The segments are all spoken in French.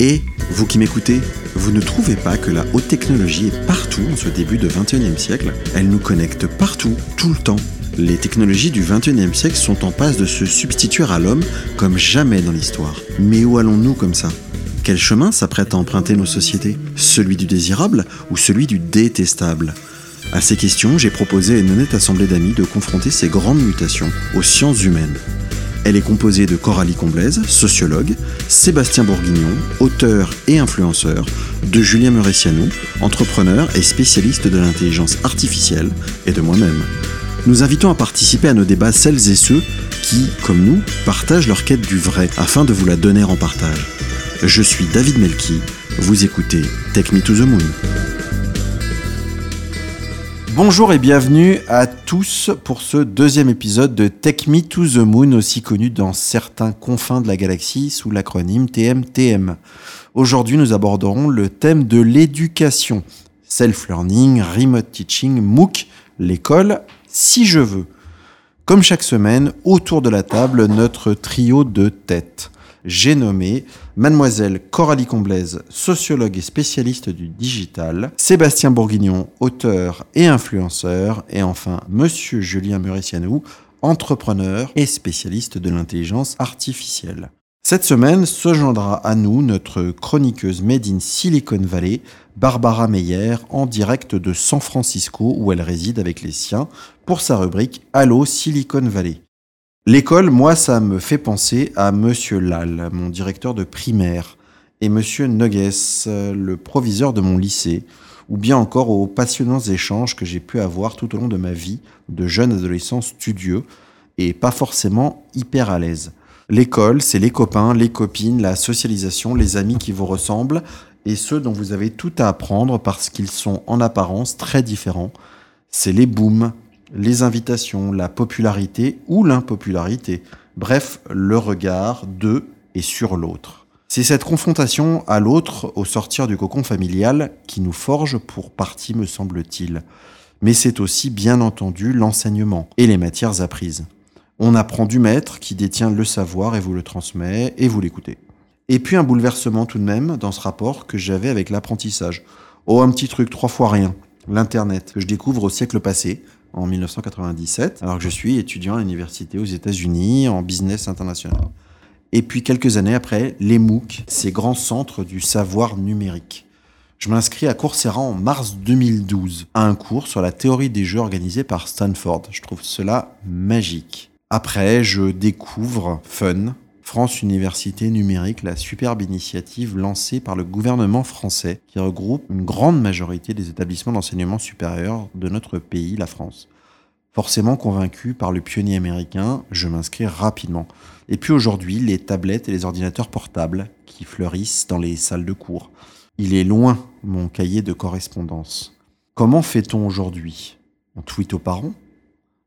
Et vous qui m'écoutez, vous ne trouvez pas que la haute technologie est partout en ce début de 21e siècle? Elle nous connecte partout, tout le temps. Les technologies du 21e siècle sont en passe de se substituer à l'homme comme jamais dans l'histoire. Mais où allons-nous comme ça? Quel chemin s'apprête à emprunter nos sociétés? Celui du désirable ou celui du détestable? À ces questions, j'ai proposé à une honnête assemblée d'amis de confronter ces grandes mutations aux sciences humaines. Elle est composée de Coralie Comblaise, sociologue, Sébastien Bourguignon, auteur et influenceur, de Julien Muressiano, entrepreneur et spécialiste de l'intelligence artificielle, et de moi-même. Nous invitons à participer à nos débats celles et ceux qui, comme nous, partagent leur quête du vrai afin de vous la donner en partage. Je suis David Melki, vous écoutez Take Me to the Moon. Bonjour et bienvenue à tous pour ce deuxième épisode de Take Me to the Moon, aussi connu dans certains confins de la galaxie sous l'acronyme TMTM. Aujourd'hui, nous aborderons le thème de l'éducation. Self-learning, remote teaching, MOOC, l'école, si je veux. Comme chaque semaine, autour de la table, notre trio de tête. J'ai nommé Mademoiselle Coralie Comblaise, sociologue et spécialiste du digital, Sébastien Bourguignon, auteur et influenceur, et enfin Monsieur Julien Muressianou, entrepreneur et spécialiste de l'intelligence artificielle. Cette semaine se joindra à nous notre chroniqueuse made in Silicon Valley, Barbara Meyer, en direct de San Francisco où elle réside avec les siens pour sa rubrique Allo Silicon Valley. L'école, moi, ça me fait penser à Monsieur Lal, mon directeur de primaire, et Monsieur Nuggets, le proviseur de mon lycée, ou bien encore aux passionnants échanges que j'ai pu avoir tout au long de ma vie de jeune adolescent studieux et pas forcément hyper à l'aise. L'école, c'est les copains, les copines, la socialisation, les amis qui vous ressemblent et ceux dont vous avez tout à apprendre parce qu'ils sont en apparence très différents. C'est les booms, les invitations, la popularité ou l'impopularité. Bref, le regard de et sur l'autre. C'est cette confrontation à l'autre au sortir du cocon familial qui nous forge pour partie, me semble-t-il. Mais c'est aussi, bien entendu, l'enseignement et les matières apprises. On apprend du maître qui détient le savoir et vous le transmet et vous l'écoutez. Et puis un bouleversement tout de même dans ce rapport que j'avais avec l'apprentissage. Oh, un petit truc, trois fois rien. L'Internet, que je découvre au siècle passé, en 1997, alors que je suis étudiant à l'université aux États-Unis en business international. Et puis quelques années après, les MOOC, ces grands centres du savoir numérique. Je m'inscris à Coursera en mars 2012 à un cours sur la théorie des jeux organisé par Stanford. Je trouve cela magique. Après, je découvre Fun, France Université Numérique, la superbe initiative lancée par le gouvernement français qui regroupe une grande majorité des établissements d'enseignement supérieur de notre pays, la France. Forcément convaincu par le pionnier américain, je m'inscris rapidement. Et puis aujourd'hui, les tablettes et les ordinateurs portables qui fleurissent dans les salles de cours. Il est loin mon cahier de correspondance. Comment fait-on aujourd'hui? On tweet aux parents?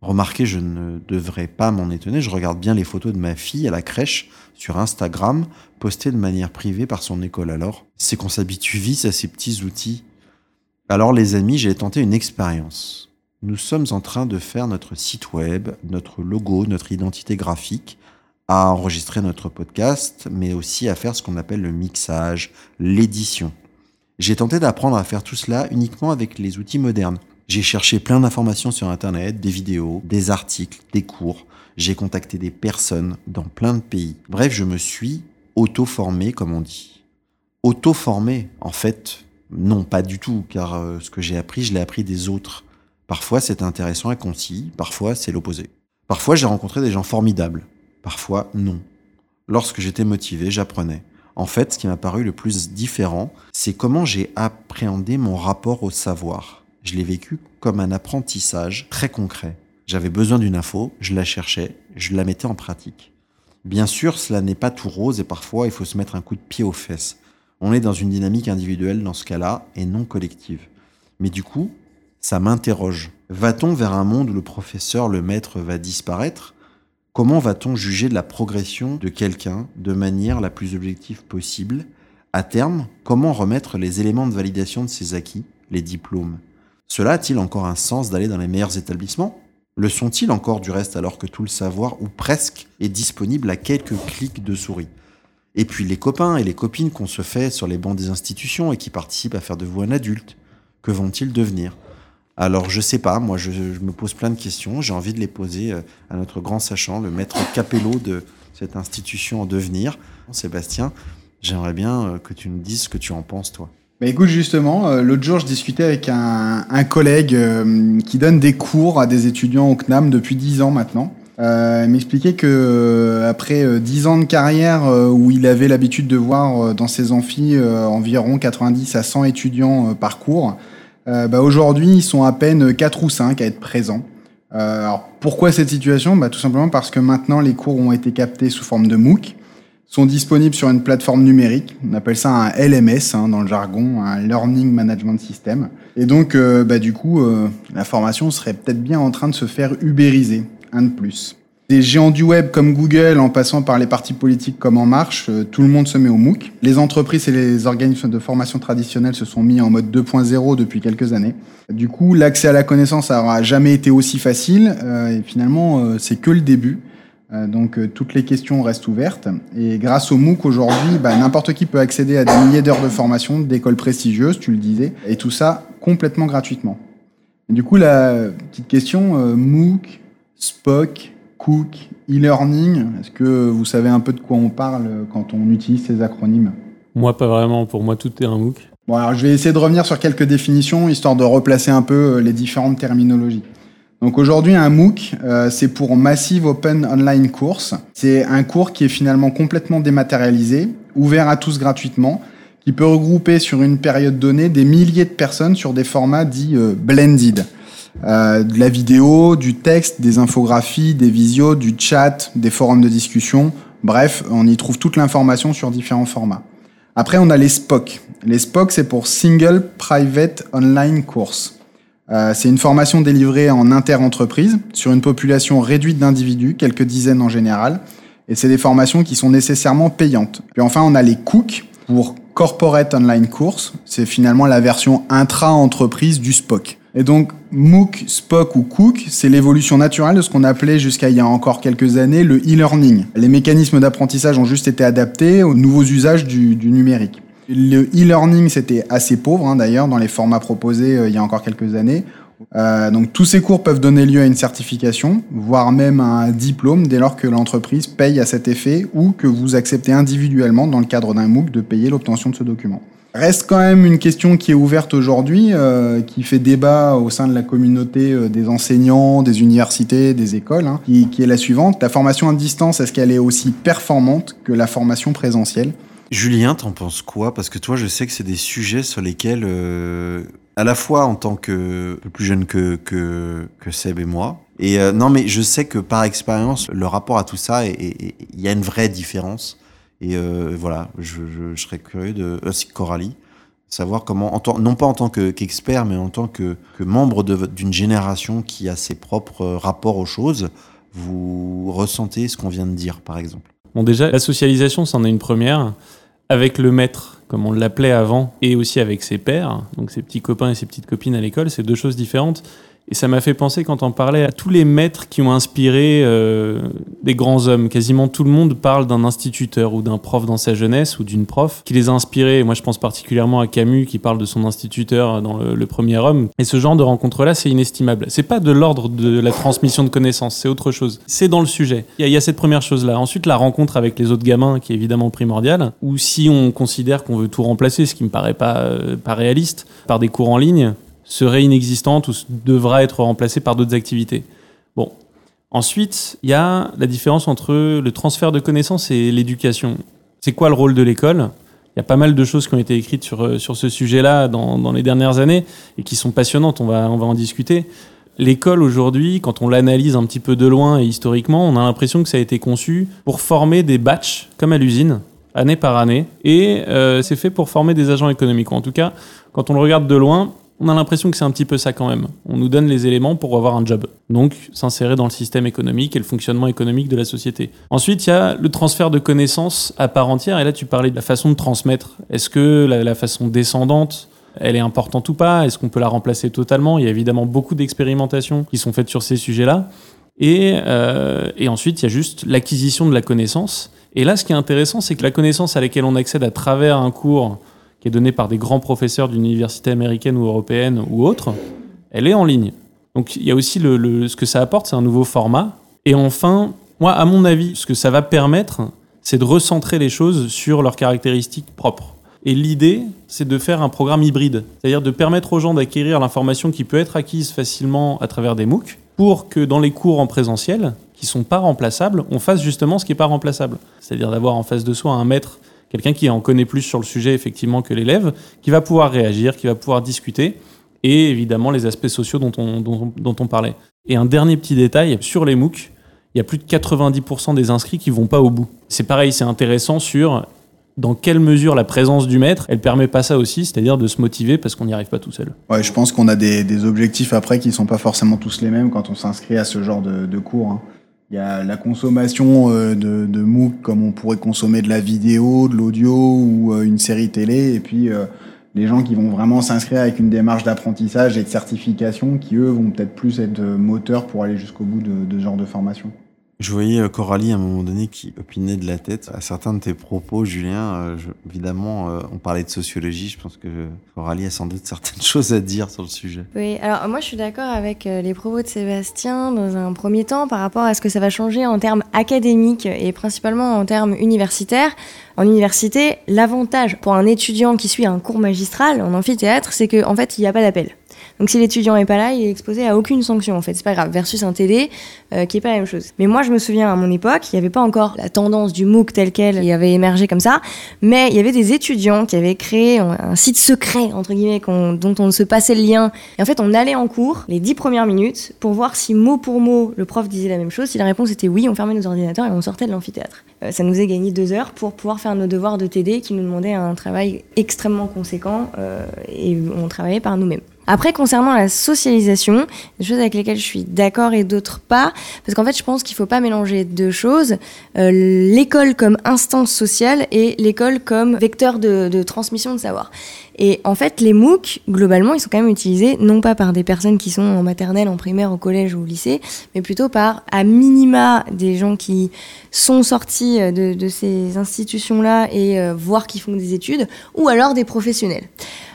Remarquez, je ne devrais pas m'en étonner, je regarde bien les photos de ma fille à la crèche sur Instagram, postées de manière privée par son école. Alors, c'est qu'on s'habitue vite à ces petits outils. Alors les amis, j'ai tenté une expérience. Nous sommes en train de faire notre site web, notre logo, notre identité graphique, à enregistrer notre podcast, mais aussi à faire ce qu'on appelle le mixage, l'édition. J'ai tenté d'apprendre à faire tout cela uniquement avec les outils modernes. J'ai cherché plein d'informations sur Internet, des vidéos, des articles, des cours. J'ai contacté des personnes dans plein de pays. Bref, je me suis auto-formé, comme on dit. Auto-formé, en fait, non, pas du tout, car euh, ce que j'ai appris, je l'ai appris des autres. Parfois, c'est intéressant et concis, parfois, c'est l'opposé. Parfois, j'ai rencontré des gens formidables, parfois, non. Lorsque j'étais motivé, j'apprenais. En fait, ce qui m'a paru le plus différent, c'est comment j'ai appréhendé mon rapport au savoir je l'ai vécu comme un apprentissage très concret. J'avais besoin d'une info, je la cherchais, je la mettais en pratique. Bien sûr, cela n'est pas tout rose et parfois il faut se mettre un coup de pied aux fesses. On est dans une dynamique individuelle dans ce cas-là et non collective. Mais du coup, ça m'interroge. Va-t-on vers un monde où le professeur, le maître va disparaître? Comment va-t-on juger de la progression de quelqu'un de manière la plus objective possible? À terme, comment remettre les éléments de validation de ses acquis, les diplômes? Cela a-t-il encore un sens d'aller dans les meilleurs établissements? Le sont-ils encore du reste alors que tout le savoir, ou presque, est disponible à quelques clics de souris? Et puis les copains et les copines qu'on se fait sur les bancs des institutions et qui participent à faire de vous un adulte. Que vont-ils devenir? Alors je sais pas, moi je, me pose plein de questions, j'ai envie de les poser euh, à notre grand sachant, le maître Capello de cette institution en devenir. Sébastien, j'aimerais bien euh, que tu nous dises ce que tu en penses toi. Bah écoute, justement, euh, l'autre jour, je discutais avec un, collègue qui donne des cours à des étudiants au CNAM depuis 10 ans maintenant. Euh, il m'expliquait que euh, après euh, 10 ans de carrière euh, où il avait l'habitude de voir dans ses amphis environ 90 à 100 étudiants par cours, bah aujourd'hui ils sont à peine 4 ou 5 à être présents. alors pourquoi cette situation? Bah, Tout simplement parce que maintenant les cours ont été captés sous forme de MOOC, sont disponibles sur une plateforme numérique, on appelle ça un LMS hein, dans le jargon, un Learning Management System. Et donc bah, du coup la formation serait peut-être bien en train de se faire ubériser un de plus. Des géants du web comme Google, en passant par les partis politiques comme En Marche, euh, tout le monde se met au MOOC. Les entreprises et les organismes de formation traditionnels se sont mis en mode 2.0 depuis quelques années. Du coup, l'accès à la connaissance n'aura jamais été aussi facile. Euh, et finalement, euh, c'est que le début. Donc toutes les questions restent ouvertes. Et grâce au MOOC aujourd'hui, bah, n'importe qui peut accéder à des milliers d'heures de formation d'écoles prestigieuses, tu le disais, et tout ça complètement gratuitement. du coup, la petite question, MOOC, Spock, Cook, e-learning. Est-ce que vous savez un peu de quoi on parle quand on utilise ces acronymes? Moi, pas vraiment. Pour moi, tout est un MOOC. Bon, alors je vais essayer de revenir sur quelques définitions, histoire de replacer un peu euh, les différentes terminologies. Donc aujourd'hui, un MOOC, euh, c'est pour Massive Open Online Course. C'est un cours qui est finalement complètement dématérialisé, ouvert à tous gratuitement, qui peut regrouper sur une période donnée des milliers de personnes sur des formats dits euh, blended. Euh, de la vidéo, du texte, des infographies, des visios, du chat, des forums de discussion. Bref, on y trouve toute l'information sur différents formats. Après, on a les SPOC. Les SPOC, c'est pour Single Private Online Course. Euh, c'est une formation délivrée en inter-entreprise sur une population réduite d'individus, quelques dizaines en général. Et c'est des formations qui sont nécessairement payantes. Puis enfin, on a les COOC pour Corporate Online Course. C'est finalement la version intra-entreprise du SPOC. Et donc, MOOC, SPOC ou Cook, c'est l'évolution naturelle de ce qu'on appelait jusqu'à il y a encore quelques années le e-learning. Les mécanismes d'apprentissage ont juste été adaptés aux nouveaux usages du, numérique. Le e-learning, c'était assez pauvre hein, d'ailleurs dans les formats proposés euh, il y a encore quelques années. Euh, donc tous ces cours peuvent donner lieu à une certification, voire même à un diplôme dès lors que l'entreprise paye à cet effet ou que vous acceptez individuellement dans le cadre d'un MOOC de payer l'obtention de ce document. Reste quand même une question qui est ouverte aujourd'hui, euh, qui fait débat au sein de la communauté des enseignants, des universités, des écoles, hein, qui, est la suivante. La formation à distance, est-ce qu'elle est aussi performante que la formation présentielle? Julien, t'en penses quoi? Parce que toi, je sais que c'est des sujets sur lesquels, euh, à la fois en tant que plus jeune que, que, que Seb et moi, et non, mais je sais que par expérience, le rapport à tout ça, il y a une vraie différence. Et euh, voilà, je, serais curieux de aussi Coralie, savoir comment, en non pas en tant qu'expert, mais en tant que, membre d'une génération qui a ses propres rapports aux choses, vous ressentez ce qu'on vient de dire, par exemple? Bon, déjà, la socialisation, c'en est une première. Avec le maître, comme on l'appelait avant, et aussi avec ses pairs, donc ses petits copains et ses petites copines à l'école, c'est deux choses différentes. Et ça m'a fait penser quand on parlait à tous les maîtres qui ont inspiré euh, des grands hommes. Quasiment tout le monde parle d'un instituteur ou d'un prof dans sa jeunesse ou d'une prof qui les a inspirés. Moi, je pense particulièrement à Camus qui parle de son instituteur dans le, premier homme. Et ce genre de rencontre-là, c'est inestimable. C'est pas de l'ordre de la transmission de connaissances, c'est autre chose. C'est dans le sujet. Il y, a cette première chose-là. Ensuite, la rencontre avec les autres gamins qui est évidemment primordiale. Ou si on considère qu'on veut tout remplacer, ce qui me paraît pas, euh, pas réaliste, par des cours en ligne, serait inexistante ou devra être remplacée par d'autres activités. Bon. Ensuite, il y a la différence entre le transfert de connaissances et l'éducation. C'est quoi le rôle de l'école? Il y a pas mal de choses qui ont été écrites sur, euh, sur ce sujet-là dans, dans, les dernières années et qui sont passionnantes, on va, on va en discuter. L'école aujourd'hui, quand on l'analyse un petit peu de loin et historiquement, on a l'impression que ça a été conçu pour former des batchs, comme à l'usine, année par année, et euh, c'est fait pour former des agents économiques. En tout cas, quand on le regarde de loin, on a l'impression que c'est un petit peu ça quand même. On nous donne les éléments pour avoir un job. Donc, s'insérer dans le système économique et le fonctionnement économique de la société. Ensuite, il y a le transfert de connaissances à part entière. Et là, tu parlais de la façon de transmettre. Est-ce que la, façon descendante, elle est importante ou pas? Est-ce qu'on peut la remplacer totalement? Il y a évidemment beaucoup d'expérimentations qui sont faites sur ces sujets-là. Et, euh, et ensuite, il y a juste l'acquisition de la connaissance Et là, ce qui est intéressant, c'est que la connaissance à laquelle on accède à travers un cours qui est donné par des grands professeurs d'une université américaine ou européenne ou autre, elle est en ligne. Donc il y a aussi le, ce que ça apporte, c'est un nouveau format. Et enfin, moi, à mon avis, ce que ça va permettre, c'est de recentrer les choses sur leurs caractéristiques propres. Et l'idée, c'est de faire un programme hybride, c'est-à-dire de permettre aux gens d'acquérir l'information qui peut être acquise facilement à travers des MOOC, pour que dans les cours en présentiel, qui sont pas remplaçables, on fasse justement ce qui est pas remplaçable. C'est-à-dire d'avoir en face de soi un maître, quelqu'un qui en connaît plus sur le sujet effectivement que l'élève, qui va pouvoir réagir, qui va pouvoir discuter, et évidemment les aspects sociaux dont on, parlait. Et un dernier petit détail, sur les MOOC, il y a plus de 90% des inscrits qui vont pas au bout. C'est pareil, c'est intéressant sur dans quelle mesure la présence du maître, elle permet pas ça aussi, c'est-à-dire de se motiver parce qu'on n'y arrive pas tout seul. Je pense qu'on a des, objectifs après qui sont pas forcément tous les mêmes quand on s'inscrit à ce genre de, cours. Hein. Il y a la consommation euh, de, de, MOOC comme on pourrait consommer de la vidéo, de l'audio ou euh, une série télé, et puis euh, les gens qui vont vraiment s'inscrire avec une démarche d'apprentissage et de certification qui eux vont peut-être plus être moteurs pour aller jusqu'au bout de, de ce genre de formation. Je voyais euh, Coralie à un moment donné qui opinait de la tête à certains de tes propos, Julien. Euh, évidemment, euh, on parlait de sociologie. Je pense que Coralie a sans doute certaines choses à dire sur le sujet. Oui, alors moi je suis d'accord avec les propos de Sébastien dans un premier temps par rapport à ce que ça va changer en termes académiques et principalement en termes universitaires. En université, l'avantage pour un étudiant qui suit un cours magistral en amphithéâtre, c'est qu'en en fait, il n'y a pas d'appel. Donc si l'étudiant est pas là, il est exposé à aucune sanction en fait, c'est pas grave. Versus un TD euh, qui est pas la même chose. Mais moi je me souviens à mon époque, il y avait pas encore la tendance du MOOC tel quel qui avait émergé comme ça, mais il y avait des étudiants qui avaient créé un site secret entre guillemets dont on se passait le lien. Et en fait on allait en cours les dix premières minutes pour voir si mot pour mot le prof disait la même chose. Si la réponse était oui, on fermait nos ordinateurs et on sortait de l'amphithéâtre. Euh, ça nous a gagné deux heures pour pouvoir faire nos devoirs de TD qui nous demandaient un travail extrêmement conséquent euh, et on travaillait par nous-mêmes. Après, concernant la socialisation, des choses avec lesquelles je suis d'accord et d'autres pas, parce qu'en fait, je pense qu'il faut pas mélanger deux choses. Euh, l'école comme instance sociale et l'école comme vecteur de transmission de savoir. Et en fait, les MOOC, globalement, ils sont quand même utilisés non pas par des personnes qui sont en maternelle, en primaire, au collège ou au lycée, mais plutôt par, à minima, des gens qui sont sortis euh, de, ces institutions-là et euh, voir qui font des études, ou alors des professionnels.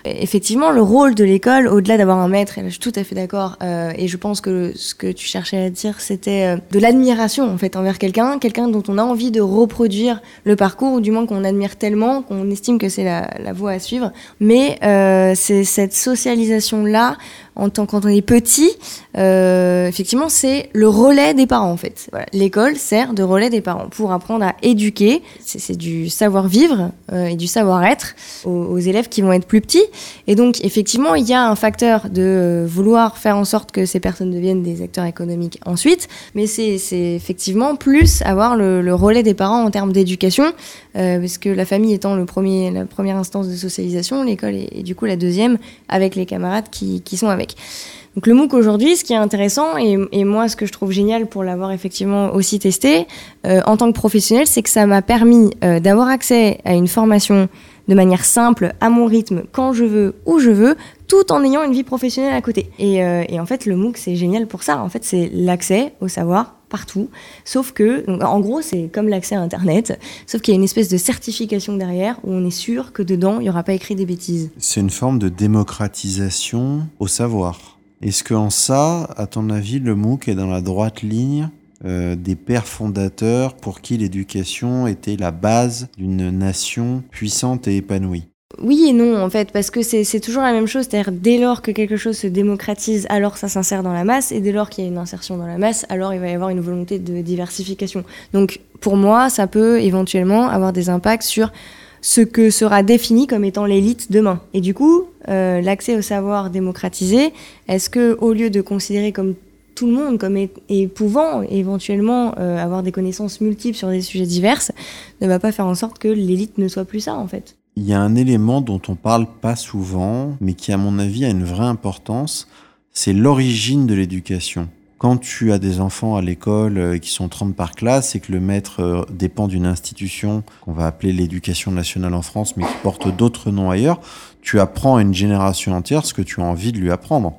Effectivement, le rôle de l'école, au-delà d'avoir un maître, et je suis tout à fait d'accord, euh, et je pense que ce que tu cherchais à dire, c'était de l'admiration en fait envers quelqu'un, quelqu'un dont on a envie de reproduire le parcours, ou du moins qu'on admire tellement, qu'on estime que c'est la, la, voie à suivre. Mais euh, c'est cette socialisation-là en tant quand on est petit, euh, effectivement, c'est le relais des parents en fait. L'école sert de relais des parents pour apprendre à éduquer. C'est du savoir-vivre euh, et du savoir-être aux, élèves qui vont être plus petits. Et donc, effectivement, il y a un facteur de euh, vouloir faire en sorte que ces personnes deviennent des acteurs économiques ensuite, mais c'est effectivement plus avoir le, relais des parents en termes d'éducation, parce que la famille étant le premier, la première instance de socialisation, l'école est, du coup la deuxième avec les camarades qui sont avec. Donc le MOOC aujourd'hui, ce qui est intéressant, et, moi ce que je trouve génial pour l'avoir effectivement aussi testé, euh, en tant que professionnel, c'est que ça m'a permis euh, d'avoir accès à une formation de manière simple, à mon rythme, quand je veux, où je veux, tout en ayant une vie professionnelle à côté. Et, euh, et en fait, le MOOC, c'est génial pour ça. En fait, c'est l'accès au savoir partout. Sauf que, en gros, c'est comme l'accès à Internet, sauf qu'il y a une espèce de certification derrière où on est sûr que dedans, il n'y aura pas écrit des bêtises. C'est une forme de démocratisation au savoir. Est-ce qu'en ça, à ton avis, le MOOC est dans la droite ligne euh, des pères fondateurs pour qui l'éducation était la base d'une nation puissante et épanouie? Oui et non, en fait, parce que c'est toujours la même chose. C'est-à-dire, dès lors que quelque chose se démocratise, alors ça s'insère dans la masse, et dès lors qu'il y a une insertion dans la masse, alors il va y avoir une volonté de diversification. Donc, pour moi, ça peut éventuellement avoir des impacts sur ce que sera défini comme étant l'élite demain. Et du coup, euh, l'accès au savoir démocratisé, est-ce que, au lieu de considérer comme tout le monde comme et pouvant éventuellement euh, avoir des connaissances multiples sur des sujets divers, ne va pas faire en sorte que l'élite ne soit plus ça, en fait. Il y a un élément dont on parle pas souvent, mais qui à mon avis a une vraie importance, c'est l'origine de l'éducation. Quand tu as des enfants à l'école euh, qui sont 30 par classe et que le maître euh, dépend d'une institution qu'on va appeler l'éducation nationale en France, mais qui porte d'autres noms ailleurs, tu apprends à une génération entière ce que tu as envie de lui apprendre.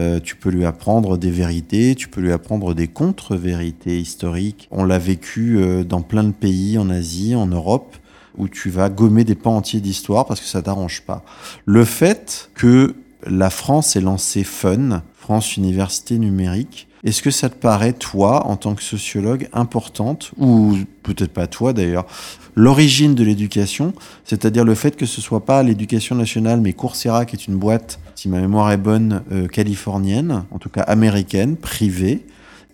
Euh, tu peux lui apprendre des vérités, tu peux lui apprendre des contre-vérités historiques. On l'a vécu dans plein de pays en Asie, en Europe, où tu vas gommer des pans entiers d'histoire parce que ça t'arrange pas. Le fait que la France ait lancé Fun, France Université Numérique, est-ce que ça te paraît, toi, en tant que sociologue, importante, ou peut-être pas toi d'ailleurs, l'origine de l'éducation, c'est-à-dire le fait que ce soit pas l'éducation nationale, mais Coursera, qui est une boîte, si ma mémoire est bonne, euh, californienne, en tout cas américaine, privée,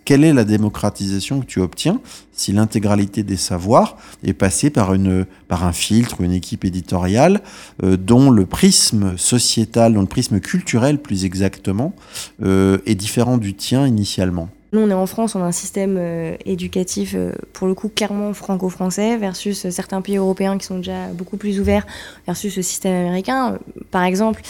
quelle est la démocratisation que tu obtiens si l'intégralité des savoirs est passée par, une, par un filtre, une équipe éditoriale euh, dont le prisme sociétal, dont le prisme culturel plus exactement, euh, est différent du tien initialement? Nous, on est en France, on a un système euh, éducatif, pour le coup, clairement franco-français, versus certains pays européens qui sont déjà beaucoup plus ouverts, versus le système américain. Par exemple,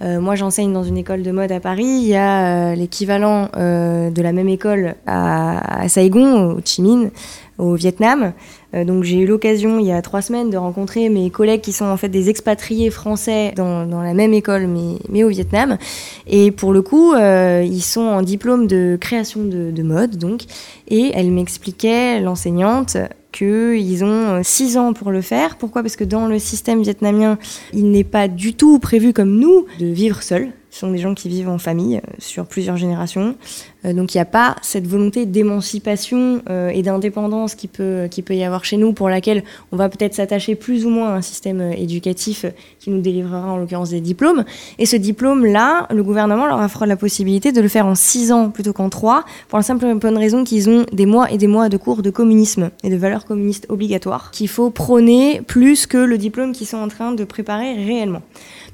moi, j'enseigne dans une école de mode à Paris. Il y a l'équivalent de la même école à, à Saigon, au Chi Minh, au Vietnam. Euh, donc j'ai eu l'occasion il y a trois semaines de rencontrer mes collègues qui sont en fait des expatriés français dans, dans la même école mais, mais au Vietnam. Et pour le coup, euh, ils sont en diplôme de création de, de mode donc. Et elle m'expliquait, l'enseignante, qu'ils ont six ans pour le faire. Pourquoi? Parce que dans le système vietnamien, il n'est pas du tout prévu comme nous de vivre seul. Ce sont des gens qui vivent en famille euh, sur plusieurs générations. Euh, donc il n'y a pas cette volonté d'émancipation euh, et d'indépendance qui peut, qui peut y avoir chez nous, pour laquelle on va peut-être s'attacher plus ou moins à un système éducatif qui nous délivrera en l'occurrence des diplômes. Et ce diplôme-là, le gouvernement leur offre la possibilité de le faire en six ans plutôt qu'en trois, pour la simple et bonne raison qu'ils ont des mois et des mois de cours de communisme et de valeurs communistes obligatoires qu'il faut prôner plus que le diplôme qu'ils sont en train de préparer réellement.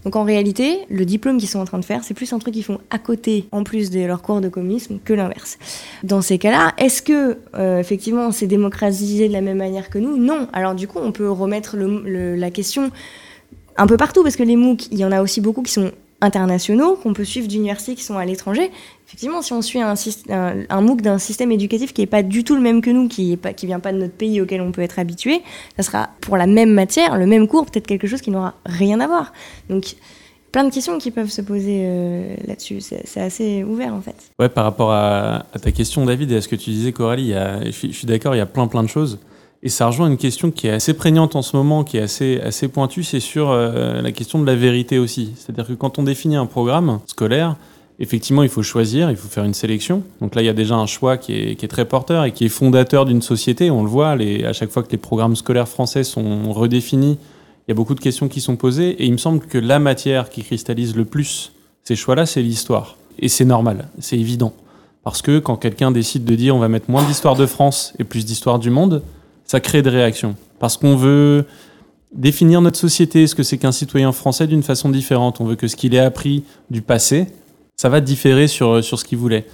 Donc en réalité, le diplôme qu'ils sont en train de faire, c'est plus un truc qu'ils font à côté, en plus de leur cours de communisme, que l'inverse. Dans ces cas-là, est-ce que euh, effectivement c'est démocratisé de la même manière que nous? Non. Alors du coup, on peut remettre la question un peu partout, parce que les MOOC, il y en a aussi beaucoup qui sont internationaux, qu'on peut suivre d'universités qui sont à l'étranger. Effectivement, si on suit un, un, MOOC d'un système éducatif qui n'est pas du tout le même que nous, qui ne vient pas de notre pays auquel on peut être habitué, ça sera pour la même matière, le même cours, peut-être quelque chose qui n'aura rien à voir. Donc, plein de questions qui peuvent se poser euh, là-dessus. C'est assez ouvert en fait. Ouais, par rapport à, ta question, David, et à ce que tu disais, Coralie, je, suis d'accord, il y a plein plein de choses. Et ça rejoint une question qui est assez prégnante en ce moment, qui est assez, assez pointue, c'est sur euh, la question de la vérité aussi. C'est-à-dire que quand on définit un programme scolaire, effectivement, il faut choisir, il faut faire une sélection. Donc là, il y a déjà un choix qui est, qui est très porteur et qui est fondateur d'une société. On le voit, à chaque fois que les programmes scolaires français sont redéfinis, il y a beaucoup de questions qui sont posées. Et il me semble que la matière qui cristallise le plus ces choix-là, c'est l'histoire. Et c'est normal, c'est évident. Parce que quand quelqu'un décide de dire on va mettre moins d'histoire de France et plus d'histoire du monde, ça crée des réactions. Parce qu'on veut définir notre société, ce que c'est qu'un citoyen français d'une façon différente. On veut que ce qu'il ait appris du passé, ça va différer sur, sur ce qu'il voulait.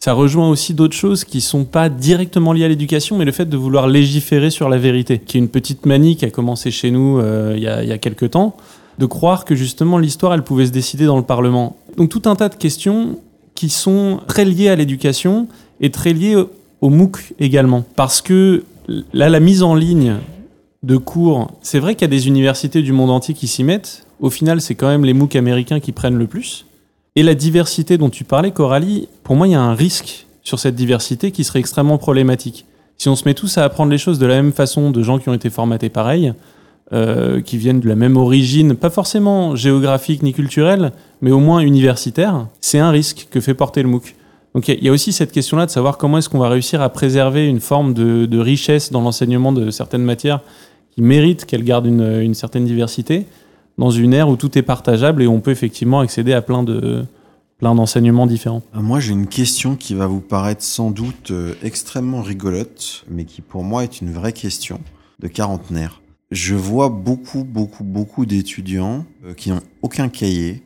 Ça rejoint aussi d'autres choses qui sont pas directement liées à l'éducation, mais le fait de vouloir légiférer sur la vérité, qui est une petite manie qui a commencé chez nous euh, il, y a, y a quelques temps, de croire que justement l'histoire, elle pouvait se décider dans le Parlement. Donc tout un tas de questions qui sont très liées à l'éducation et très liées au MOOC également. Parce que là, la mise en ligne de cours, c'est vrai qu'il y a des universités du monde entier qui s'y mettent. Au final, c'est quand même les MOOC américains qui prennent le plus. Et la diversité dont tu parlais, Coralie, pour moi, il y a un risque sur cette diversité qui serait extrêmement problématique. Si on se met tous à apprendre les choses de la même façon, de gens qui ont été formatés pareil, euh, qui viennent de la même origine, pas forcément géographique ni culturelle, mais au moins universitaire, c'est un risque que fait porter le MOOC. Donc il y, a aussi cette question-là de savoir comment est-ce qu'on va réussir à préserver une forme de, richesse dans l'enseignement de certaines matières qui méritent qu'elles gardent une, certaine diversité dans une ère où tout est partageable et on peut effectivement accéder à plein plein d'enseignements différents. Euh, moi, j'ai une question qui va vous paraître sans doute euh, extrêmement rigolote, mais qui pour moi est une vraie question de quarantenaire. Je vois beaucoup, beaucoup, beaucoup d'étudiants euh, qui n'ont aucun cahier,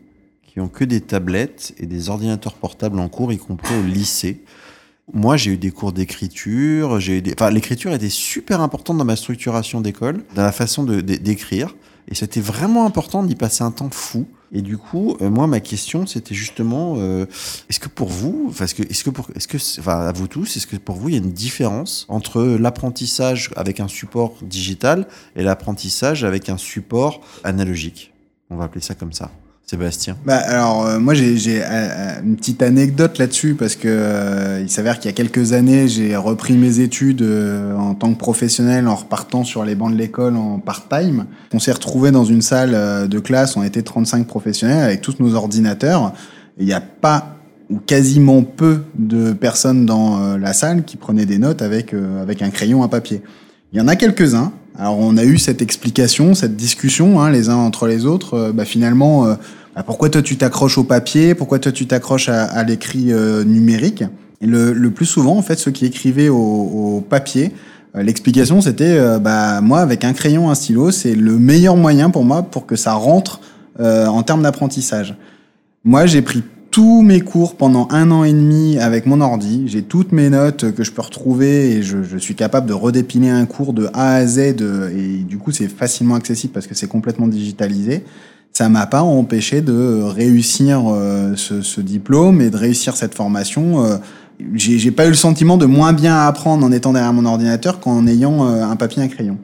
qui ont que des tablettes et des ordinateurs portables en cours, y compris au lycée. Moi, j'ai eu des cours d'écriture. J'ai des... enfin, l'écriture était super importante dans ma structuration d'école, dans la façon de, d'écrire. Et c'était vraiment important d'y passer un temps fou. Et du coup, euh, moi, ma question, c'était justement, euh, est-ce que pour vous, parce que, est-ce que pour, est-ce que, enfin, à vous tous, est-ce que pour vous, il y a une différence entre l'apprentissage avec un support digital et l'apprentissage avec un support analogique? On va appeler ça comme ça. Sébastien bah, Alors, euh, moi, j'ai euh, euh, une petite anecdote là-dessus parce que il s'avère qu'il y a quelques années, j'ai repris mes études en tant que professionnel en repartant sur les bancs de l'école en part-time. On s'est retrouvé dans une salle de classe, on était 35 professionnels avec tous nos ordinateurs. Il n'y a pas ou quasiment peu de personnes dans la salle qui prenaient des notes avec, avec un crayon à papier. Il y en a quelques-uns, alors on a eu cette explication, cette discussion hein, les uns entre les autres. Euh, bah, finalement, euh, bah, pourquoi toi tu t'accroches au papier? Pourquoi toi tu t'accroches à, l'écrit euh, numérique? Et le, le, plus souvent, en fait, ceux qui écrivaient au, au papier, l'explication c'était bah moi avec un crayon, un stylo, c'est le meilleur moyen pour moi pour que ça rentre en termes d'apprentissage. Moi, j'ai pris tous mes cours pendant un an et demi avec mon ordi. J'ai toutes mes notes que je peux retrouver et je, je, suis capable de redépiler un cours de A à Z. et du coup, c'est facilement accessible parce que c'est complètement digitalisé. Ça m'a pas empêché de réussir euh, ce, ce, diplôme et de réussir cette formation. Euh, j'ai pas eu le sentiment de moins bien apprendre en étant derrière mon ordinateur qu'en ayant euh, un papier et un crayon.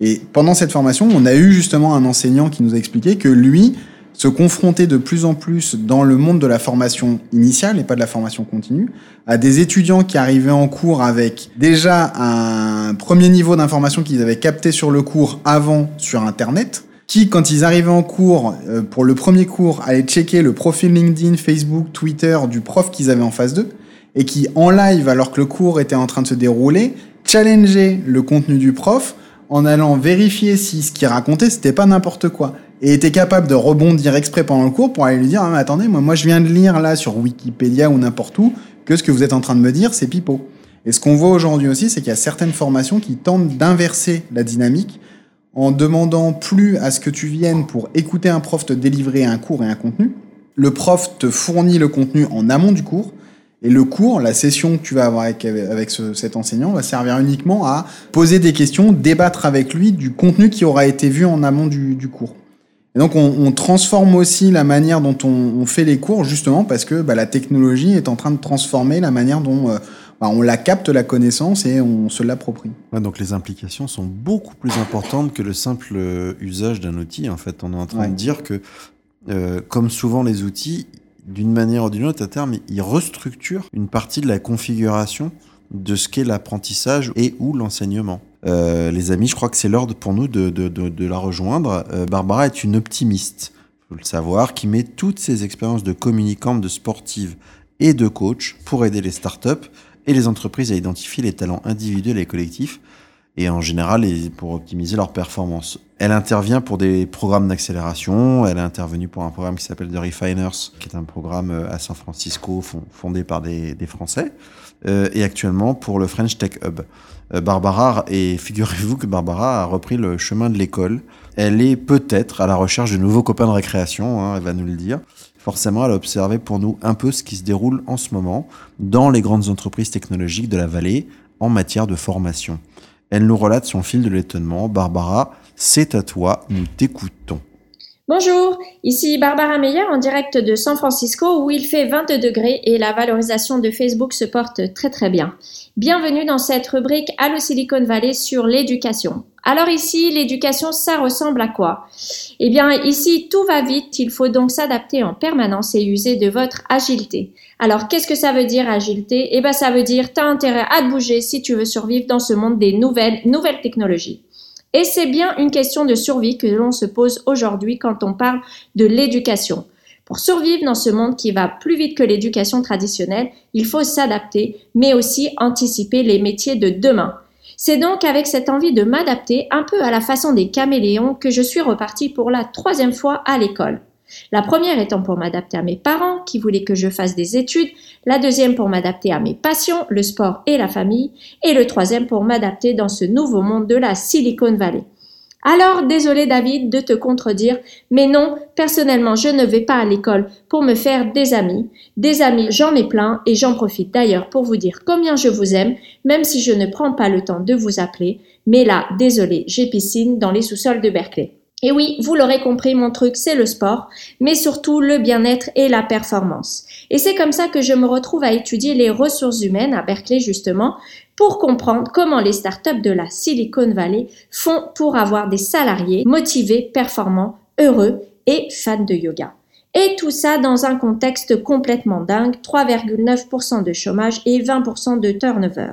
Et pendant cette formation, on a eu justement un enseignant qui nous a expliqué que lui, se confronter de plus en plus dans le monde de la formation initiale et pas de la formation continue à des étudiants qui arrivaient en cours avec déjà un premier niveau d'information qu'ils avaient capté sur le cours avant sur Internet, qui, quand ils arrivaient en cours, euh, pour le premier cours, allaient checker le profil LinkedIn, Facebook, Twitter du prof qu'ils avaient en face d'eux, et qui, en live, alors que le cours était en train de se dérouler, challengeaient le contenu du prof en allant vérifier si ce qu'il racontait, c'était pas n'importe quoi et était capable de rebondir exprès pendant le cours pour aller lui dire ah, attendez moi moi je viens de lire là sur Wikipédia ou n'importe où que ce que vous êtes en train de me dire c'est pipeau. Et ce qu'on voit aujourd'hui aussi c'est qu'il y a certaines formations qui tentent d'inverser la dynamique en demandant plus à ce que tu viennes pour écouter un prof te délivrer un cours et un contenu. Le prof te fournit le contenu en amont du cours et le cours, la session que tu vas avoir avec, avec cet enseignant va servir uniquement à poser des questions, débattre avec lui du contenu qui aura été vu en amont du, du cours. Et donc on, transforme aussi la manière dont on, fait les cours justement parce que bah, la technologie est en train de transformer la manière dont euh, bah, on la capte la connaissance et on se l'approprie. donc les implications sont beaucoup plus importantes que le simple euh, usage d'un outil. En fait, on est en train de dire que euh, comme souvent les outils, d'une manière ou d'une autre, à terme, ils restructurent une partie de la configuration de ce qu'est l'apprentissage et ou l'enseignement. Euh, les amis, je crois que c'est l'heure pour nous de, la rejoindre. Euh, Barbara est une optimiste, faut le savoir, qui met toutes ses expériences de communicante, de sportive et de coach pour aider les startups et les entreprises à identifier les talents individuels et collectifs et en général pour optimiser leur performance. Elle intervient pour des programmes d'accélération, elle est intervenue pour un programme qui s'appelle The Refiners, qui est un programme euh, à San Francisco fondé par des, Français, euh, et actuellement pour le French Tech Hub. Euh, Barbara, et figurez-vous que Barbara a repris le chemin de l'école. Elle est peut-être à la recherche de nouveaux copains de récréation, hein, elle va nous le dire. Forcément, elle a observé pour nous un peu ce qui se déroule en ce moment dans les grandes entreprises technologiques de la vallée en matière de formation. Elle nous relate son fil de l'étonnement. Barbara, c'est à toi, nous t'écoutons. Bonjour, ici Barbara Meyer en direct de San Francisco où il fait 22 degrés et la valorisation de Facebook se porte très très bien. Bienvenue dans cette rubrique Allo Silicon Valley sur l'éducation. Alors ici, l'éducation, ça ressemble à quoi? Eh bien ici, tout va vite, il faut donc s'adapter en permanence et user de votre agilité. Alors qu'est-ce que ça veut dire agilité? Eh bien ça veut dire t'as intérêt à te bouger si tu veux survivre dans ce monde des nouvelles, nouvelles technologies. Et c'est bien une question de survie que l'on se pose aujourd'hui quand on parle de l'éducation. Pour survivre dans ce monde qui va plus vite que l'éducation traditionnelle, il faut s'adapter, mais aussi anticiper les métiers de demain. C'est donc avec cette envie de m'adapter un peu à la façon des caméléons que je suis repartie pour la troisième fois à l'école. La première étant pour m'adapter à mes parents qui voulaient que je fasse des études, la deuxième pour m'adapter à mes passions, le sport et la famille, et le troisième pour m'adapter dans ce nouveau monde de la Silicon Valley. Alors, désolé David de te contredire, mais non, personnellement, je ne vais pas à l'école pour me faire des amis. Des amis, j'en ai plein et j'en profite d'ailleurs pour vous dire combien je vous aime, même si je ne prends pas le temps de vous appeler. Mais là, désolé, j'ai piscine dans les sous-sols de Berkeley. Et oui, vous l'aurez compris, mon truc, c'est le sport, mais surtout le bien-être et la performance. Et c'est comme ça que je me retrouve à étudier les ressources humaines à Berkeley, justement, pour comprendre comment les startups de la Silicon Valley font pour avoir des salariés motivés, performants, heureux et fans de yoga. Et tout ça dans un contexte complètement dingue, 3,9% de chômage et 20% de turnover.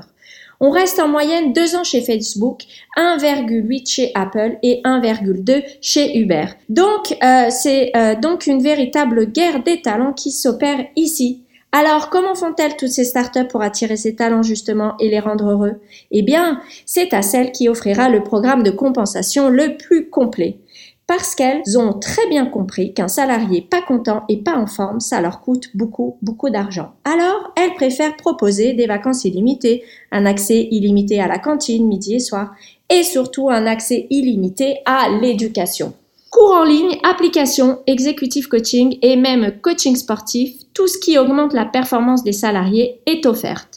On reste en moyenne deux ans chez Facebook, 1,8 chez Apple et 1,2 chez Uber. Donc, euh, c'est euh, donc une véritable guerre des talents qui s'opère ici. Alors, comment font-elles toutes ces startups pour attirer ces talents justement et les rendre heureux? Eh bien, c'est à celle qui offrira le programme de compensation le plus complet parce qu'elles ont très bien compris qu'un salarié pas content et pas en forme, ça leur coûte beaucoup, beaucoup d'argent. Alors, elles préfèrent proposer des vacances illimitées, un accès illimité à la cantine midi et soir, et surtout un accès illimité à l'éducation. Cours en ligne, applications, executive coaching et même coaching sportif, tout ce qui augmente la performance des salariés est offerte.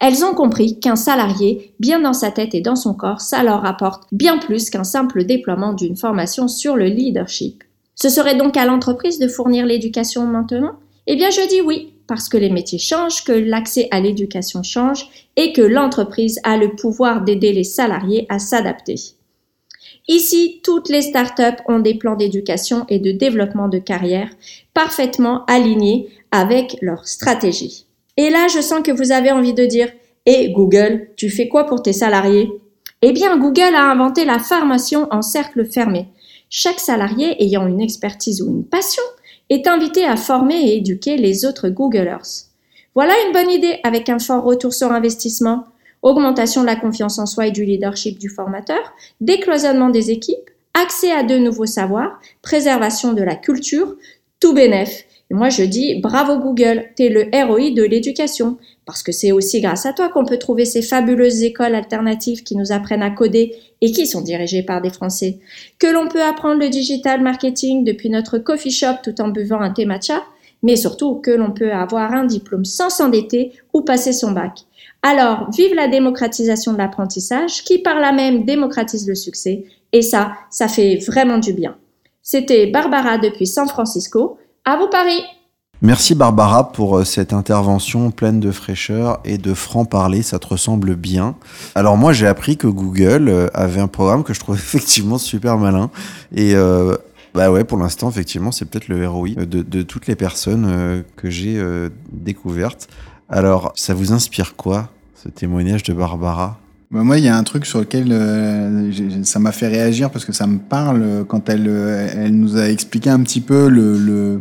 Elles ont compris qu'un salarié, bien dans sa tête et dans son corps, ça leur apporte bien plus qu'un simple déploiement d'une formation sur le leadership. Ce serait donc à l'entreprise de fournir l'éducation maintenant? Eh bien je dis oui, parce que les métiers changent, que l'accès à l'éducation change et que l'entreprise a le pouvoir d'aider les salariés à s'adapter. Ici, toutes les startups ont des plans d'éducation et de développement de carrière parfaitement alignés avec leur stratégie. Et là, je sens que vous avez envie de dire Et Google, tu fais quoi pour tes salariés? Eh bien, Google a inventé la formation en cercle fermé. Chaque salarié ayant une expertise ou une passion est invité à former et éduquer les autres Googlers. Voilà une bonne idée avec un fort retour sur investissement, augmentation de la confiance en soi et du leadership du formateur, décloisonnement des équipes, accès à de nouveaux savoirs, préservation de la culture, tout bénef. Et moi, je dis bravo Google, t'es le ROI de l'éducation. Parce que c'est aussi grâce à toi qu'on peut trouver ces fabuleuses écoles alternatives qui nous apprennent à coder et qui sont dirigées par des Français. Que l'on peut apprendre le digital marketing depuis notre coffee shop tout en buvant un thé matcha. Mais surtout que l'on peut avoir un diplôme sans s'endetter ou passer son bac. Alors, vive la démocratisation de l'apprentissage qui par là même démocratise le succès. Et ça, ça fait vraiment du bien. C'était Barbara depuis San Francisco. À vous Paris Merci Barbara pour euh, cette intervention pleine de fraîcheur et de franc-parler, ça te ressemble bien. Alors moi j'ai appris que Google euh, avait un programme que je trouve effectivement super malin et euh, bah ouais pour l'instant effectivement c'est peut-être le ROI de, toutes les personnes que j'ai découvertes. Alors ça vous inspire quoi ce témoignage de Barbara? Bah, moi, il y a un truc sur lequel euh, ça m'a fait réagir parce que ça me parle quand elle, euh, elle nous a expliqué un petit peu le, le,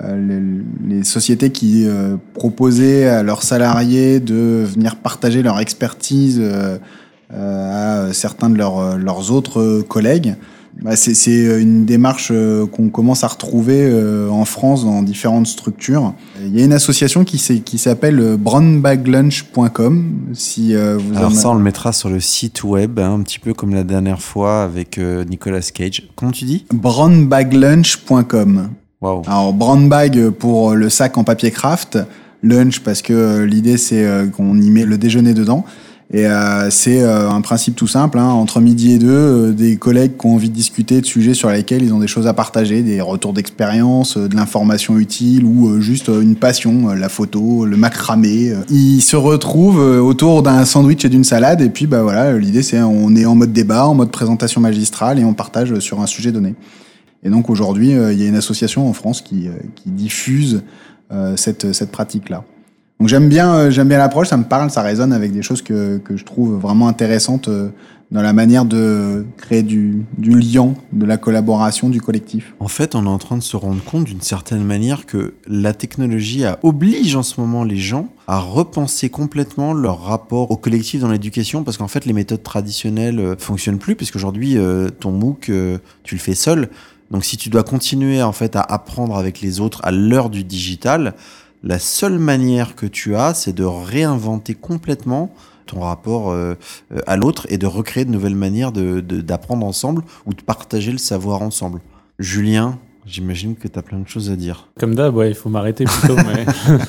euh, les sociétés qui proposaient à leurs salariés de venir partager leur expertise à certains de leurs, leurs autres collègues. Bah, c'est une démarche euh, qu'on commence à retrouver euh, en France dans différentes structures. Il y a une association qui s'appelle brownbaglunch.com. Si euh, vous Alors ça, on le mettra sur le site web, hein, un petit peu comme la dernière fois avec Nicolas Cage. Comment tu dis? brownbaglunch.com. Wow. Alors brown bag pour le sac en papier craft, lunch parce que l'idée c'est qu'on y met le déjeuner dedans. Et euh, c'est euh, un principe tout simple, hein, entre midi et deux, euh, des collègues qui ont envie de discuter de sujets sur lesquels ils ont des choses à partager, des retours d'expérience, de l'information utile ou juste une passion, la photo, le macramé. Ils se retrouvent autour d'un sandwich et d'une salade et puis bah voilà, l'idée c'est on est en mode débat, en mode présentation magistrale et on partage sur un sujet donné. Et donc aujourd'hui, il y a une association en France qui, qui diffuse cette, cette pratique-là. Donc j'aime bien, euh, j'aime bien l'approche, ça me parle, ça résonne avec des choses que, que je trouve vraiment intéressantes euh, dans la manière de créer du, du lien, de la collaboration, du collectif. En fait, on est en train de se rendre compte d'une certaine manière que la technologie oblige en ce moment les gens à repenser complètement leur rapport au collectif dans l'éducation parce qu'en fait les méthodes traditionnelles euh, fonctionnent plus puisqu'aujourd'hui ton MOOC tu le fais seul donc si tu dois continuer en fait à apprendre avec les autres à l'heure du digital la seule manière que tu as, c'est de réinventer complètement ton rapport euh, à l'autre et de recréer de nouvelles manières d'apprendre de, ensemble ou de partager le savoir ensemble. Julien, j'imagine que tu as plein de choses à dire. Comme d'hab, ouais, il faut m'arrêter plutôt. mais...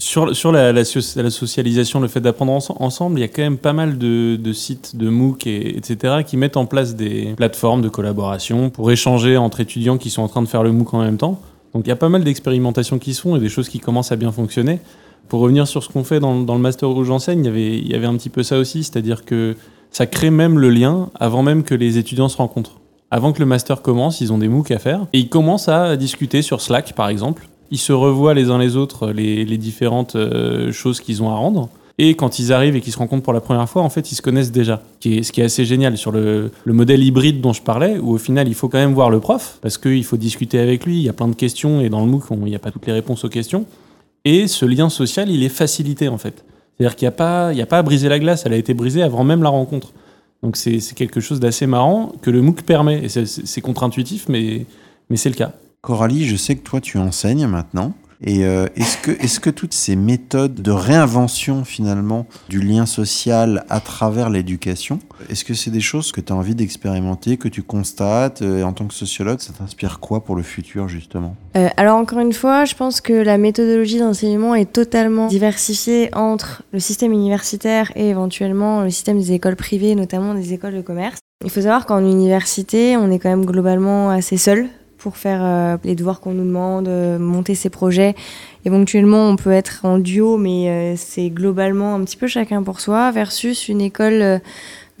Sur, sur la, la, socialisation, le fait d'apprendre ensemble, il y a quand même pas mal de, de sites, de MOOC, et, etc., qui mettent en place des plateformes de collaboration pour échanger entre étudiants qui sont en train de faire le MOOC en même temps. Donc il y a pas mal d'expérimentations qui se font et des choses qui commencent à bien fonctionner. Pour revenir sur ce qu'on fait dans, le master où j'enseigne, il y, avait, un petit peu ça aussi, c'est-à-dire que ça crée même le lien avant même que les étudiants se rencontrent. Avant que le master commence, ils ont des MOOC à faire. Et ils commencent à discuter sur Slack, par exemple. Ils se revoient les uns les autres les, les différentes euh, choses qu'ils ont à rendre. Et quand ils arrivent et qu'ils se rencontrent pour la première fois, en fait, ils se connaissent déjà. Ce qui est assez génial sur le, le, modèle hybride dont je parlais, où au final, il faut quand même voir le prof, parce qu'il faut discuter avec lui, il y a plein de questions, et dans le MOOC, il n'y a pas toutes les réponses aux questions. Et ce lien social, il est facilité, en fait. C'est-à-dire qu'il n'y a, pas, a pas à briser la glace, elle a été brisée avant même la rencontre. Donc c'est quelque chose d'assez marrant que le MOOC permet. Et c'est contre-intuitif, mais, mais c'est le cas. Coralie, je sais que toi, tu enseignes maintenant. Et euh, est-ce que, toutes ces méthodes de réinvention finalement du lien social à travers l'éducation, est-ce que c'est des choses que tu as envie d'expérimenter, que tu constates euh, En tant que sociologue, ça t'inspire quoi pour le futur justement? Euh, Alors encore une fois, je pense que la méthodologie d'enseignement est totalement diversifiée entre le système universitaire et éventuellement le système des écoles privées, notamment des écoles de commerce. Il faut savoir qu'en université, on est quand même globalement assez seul pour faire euh, les devoirs qu'on nous demande, euh, monter ses projets. Éventuellement, on peut être en duo, mais euh, c'est globalement un petit peu chacun pour soi, versus une école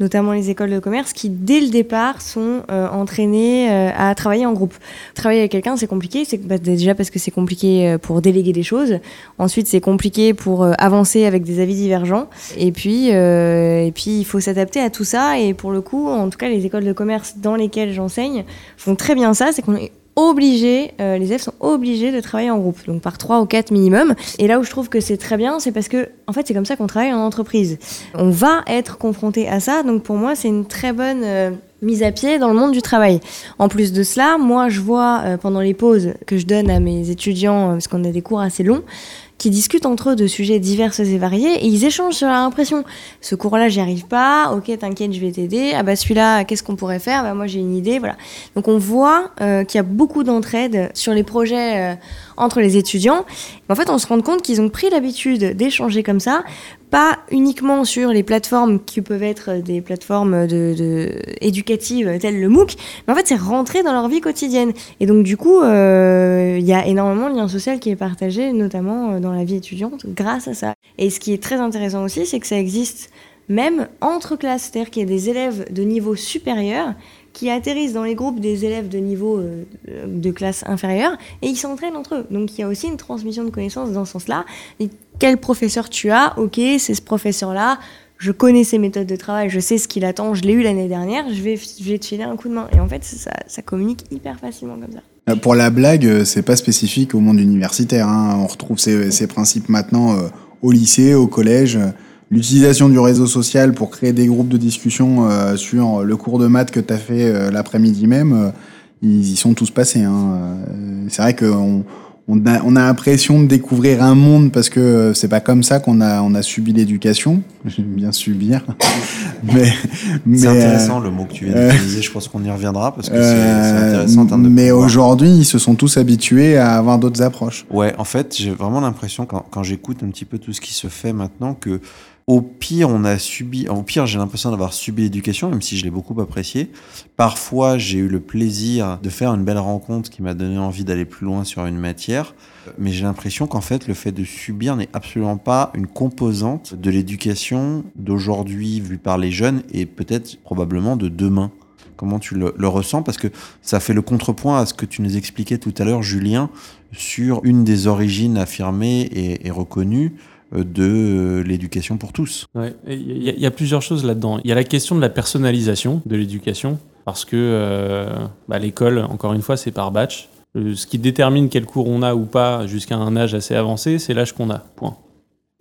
notamment les écoles de commerce, qui dès le départ sont euh, entraînées euh, à travailler en groupe. Travailler avec quelqu'un, c'est compliqué. C'est bah, déjà parce que c'est compliqué euh, pour déléguer des choses. Ensuite, c'est compliqué pour avancer avec des avis divergents. Et puis, et puis, il faut s'adapter à tout ça. Et pour le coup, en tout cas, les écoles de commerce dans lesquelles j'enseigne font très bien ça. C'est qu'on est obligés, euh, les élèves sont obligés de travailler en groupe, donc par trois ou quatre minimum. Et là où je trouve que c'est très bien, c'est parce que, en fait, c'est comme ça qu'on travaille en entreprise. On va être confronté à ça, donc pour moi, c'est une très bonne euh, mise à pied dans le monde du travail. En plus de cela, moi, je vois euh, pendant les pauses que je donne à mes étudiants, parce qu'on a des cours assez longs, qui discutent entre eux de sujets divers et variés et ils échangent sur leur impression. Ce cours-là, j'y arrive pas. Ok, t'inquiète, je vais t'aider. Ah bah celui-là, qu'est-ce qu'on pourrait faire? Bah moi j'ai une idée, voilà. Donc on voit euh, qu'il y a beaucoup d'entraide sur les projets euh, entre les étudiants. En fait, on se rend compte qu'ils ont pris l'habitude d'échanger comme ça pas uniquement sur les plateformes qui peuvent être des plateformes de, éducatives telles le MOOC, mais en fait c'est rentré dans leur vie quotidienne. Et donc du coup, euh, il y a énormément de lien social qui est partagé, notamment euh, dans la vie étudiante, grâce à ça. Et ce qui est très intéressant aussi, c'est que ça existe même entre classes, c'est-à-dire qu'il y a des élèves de niveau supérieur qui atterrissent dans les groupes des élèves de niveau euh, de classe inférieure et ils s'entraînent entre eux. Donc il y a aussi une transmission de connaissances dans ce sens-là. Quel professeur tu as Ok, c'est ce professeur-là. Je connais ses méthodes de travail, je sais ce qu'il attend, je l'ai eu l'année dernière, je vais, te filer un coup de main. Et en fait, ça, communique hyper facilement comme ça. Euh, pour la blague, euh, c'est pas spécifique au monde universitaire. Hein. On retrouve ces, principes maintenant au lycée, au collège l'utilisation du réseau social pour créer des groupes de discussion euh, sur le cours de maths que tu as fait euh, l'après-midi même, euh, ils y sont tous passés. Hein. C'est vrai qu'on on a, on a l'impression de découvrir un monde parce que c'est pas comme ça qu'on a, on a subi l'éducation. J'aime bien subir. mais, mais c'est intéressant le mot que tu viens d'utiliser. je pense qu'on y reviendra parce que c'est intéressant. mais aujourd'hui, ils se sont tous habitués à avoir d'autres approches. Ouais, en fait, j'ai vraiment l'impression quand, quand j'écoute un petit peu tout ce qui se fait maintenant que au pire, on a subi, au pire, j'ai l'impression d'avoir subi l'éducation, même si je l'ai beaucoup apprécié. Parfois, j'ai eu le plaisir de faire une belle rencontre qui m'a donné envie d'aller plus loin sur une matière. Mais j'ai l'impression qu'en fait, le fait de subir n'est absolument pas une composante de l'éducation d'aujourd'hui vue par les jeunes et peut-être probablement de demain. Comment tu le, ressens? Parce que ça fait le contrepoint à ce que tu nous expliquais tout à l'heure, Julien, sur une des origines affirmées et, reconnues de euh, l'éducation pour tous. Il y, a plusieurs choses là-dedans. Il y a la question de la personnalisation de l'éducation, parce que euh, bah, l'école, encore une fois, c'est par batch. Ce qui détermine quel cours on a ou pas jusqu'à un âge assez avancé, c'est l'âge qu'on a. Point.